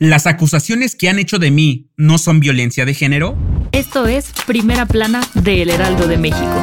¿Las acusaciones que han hecho de mí no son violencia de género? Esto es Primera Plana de El Heraldo de México.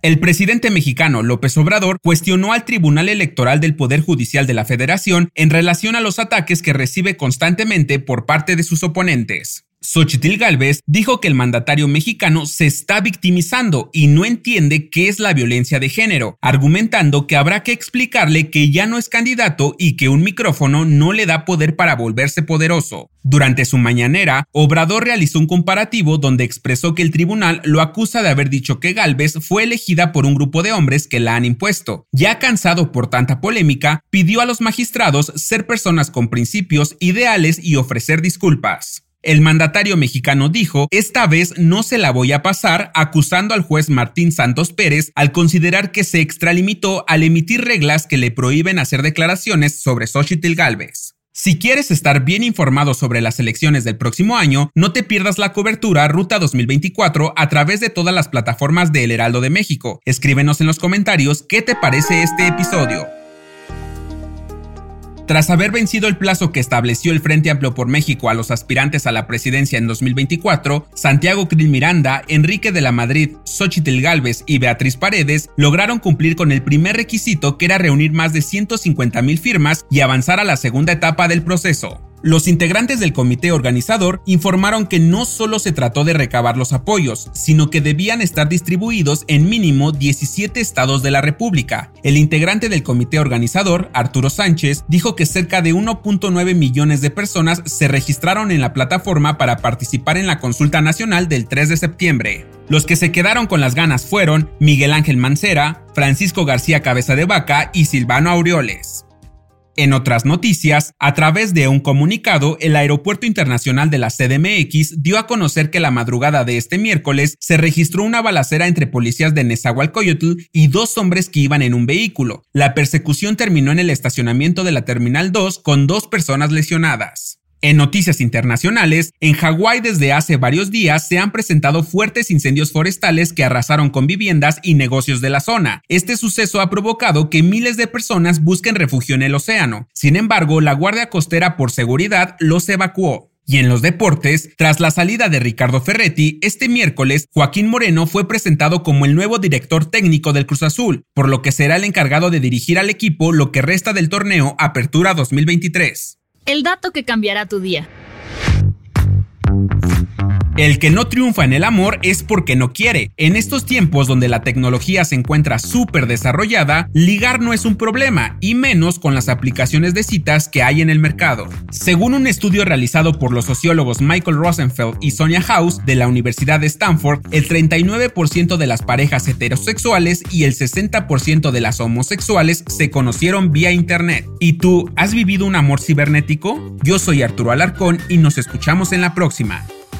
El presidente mexicano López Obrador cuestionó al Tribunal Electoral del Poder Judicial de la Federación en relación a los ataques que recibe constantemente por parte de sus oponentes. Xochitl Galvez dijo que el mandatario mexicano se está victimizando y no entiende qué es la violencia de género, argumentando que habrá que explicarle que ya no es candidato y que un micrófono no le da poder para volverse poderoso. Durante su mañanera, Obrador realizó un comparativo donde expresó que el tribunal lo acusa de haber dicho que Galvez fue elegida por un grupo de hombres que la han impuesto. Ya cansado por tanta polémica, pidió a los magistrados ser personas con principios, ideales y ofrecer disculpas. El mandatario mexicano dijo, esta vez no se la voy a pasar, acusando al juez Martín Santos Pérez al considerar que se extralimitó al emitir reglas que le prohíben hacer declaraciones sobre Xochitl Galvez. Si quieres estar bien informado sobre las elecciones del próximo año, no te pierdas la cobertura Ruta 2024 a través de todas las plataformas de El Heraldo de México. Escríbenos en los comentarios qué te parece este episodio. Tras haber vencido el plazo que estableció el Frente Amplio por México a los aspirantes a la presidencia en 2024, Santiago Krill Miranda, Enrique de la Madrid, Xochitl Galvez y Beatriz Paredes lograron cumplir con el primer requisito que era reunir más de 150 mil firmas y avanzar a la segunda etapa del proceso. Los integrantes del comité organizador informaron que no solo se trató de recabar los apoyos, sino que debían estar distribuidos en mínimo 17 estados de la República. El integrante del comité organizador, Arturo Sánchez, dijo que cerca de 1.9 millones de personas se registraron en la plataforma para participar en la consulta nacional del 3 de septiembre. Los que se quedaron con las ganas fueron Miguel Ángel Mancera, Francisco García Cabeza de Vaca y Silvano Aureoles. En otras noticias, a través de un comunicado, el Aeropuerto Internacional de la CDMX dio a conocer que la madrugada de este miércoles se registró una balacera entre policías de Nezahualcóyotl y dos hombres que iban en un vehículo. La persecución terminó en el estacionamiento de la Terminal 2 con dos personas lesionadas. En noticias internacionales, en Hawái desde hace varios días se han presentado fuertes incendios forestales que arrasaron con viviendas y negocios de la zona. Este suceso ha provocado que miles de personas busquen refugio en el océano. Sin embargo, la Guardia Costera por seguridad los evacuó. Y en los deportes, tras la salida de Ricardo Ferretti, este miércoles Joaquín Moreno fue presentado como el nuevo director técnico del Cruz Azul, por lo que será el encargado de dirigir al equipo lo que resta del torneo Apertura 2023. El dato que cambiará tu día. El que no triunfa en el amor es porque no quiere. En estos tiempos donde la tecnología se encuentra súper desarrollada, ligar no es un problema, y menos con las aplicaciones de citas que hay en el mercado. Según un estudio realizado por los sociólogos Michael Rosenfeld y Sonia House de la Universidad de Stanford, el 39% de las parejas heterosexuales y el 60% de las homosexuales se conocieron vía internet. ¿Y tú has vivido un amor cibernético? Yo soy Arturo Alarcón y nos escuchamos en la próxima.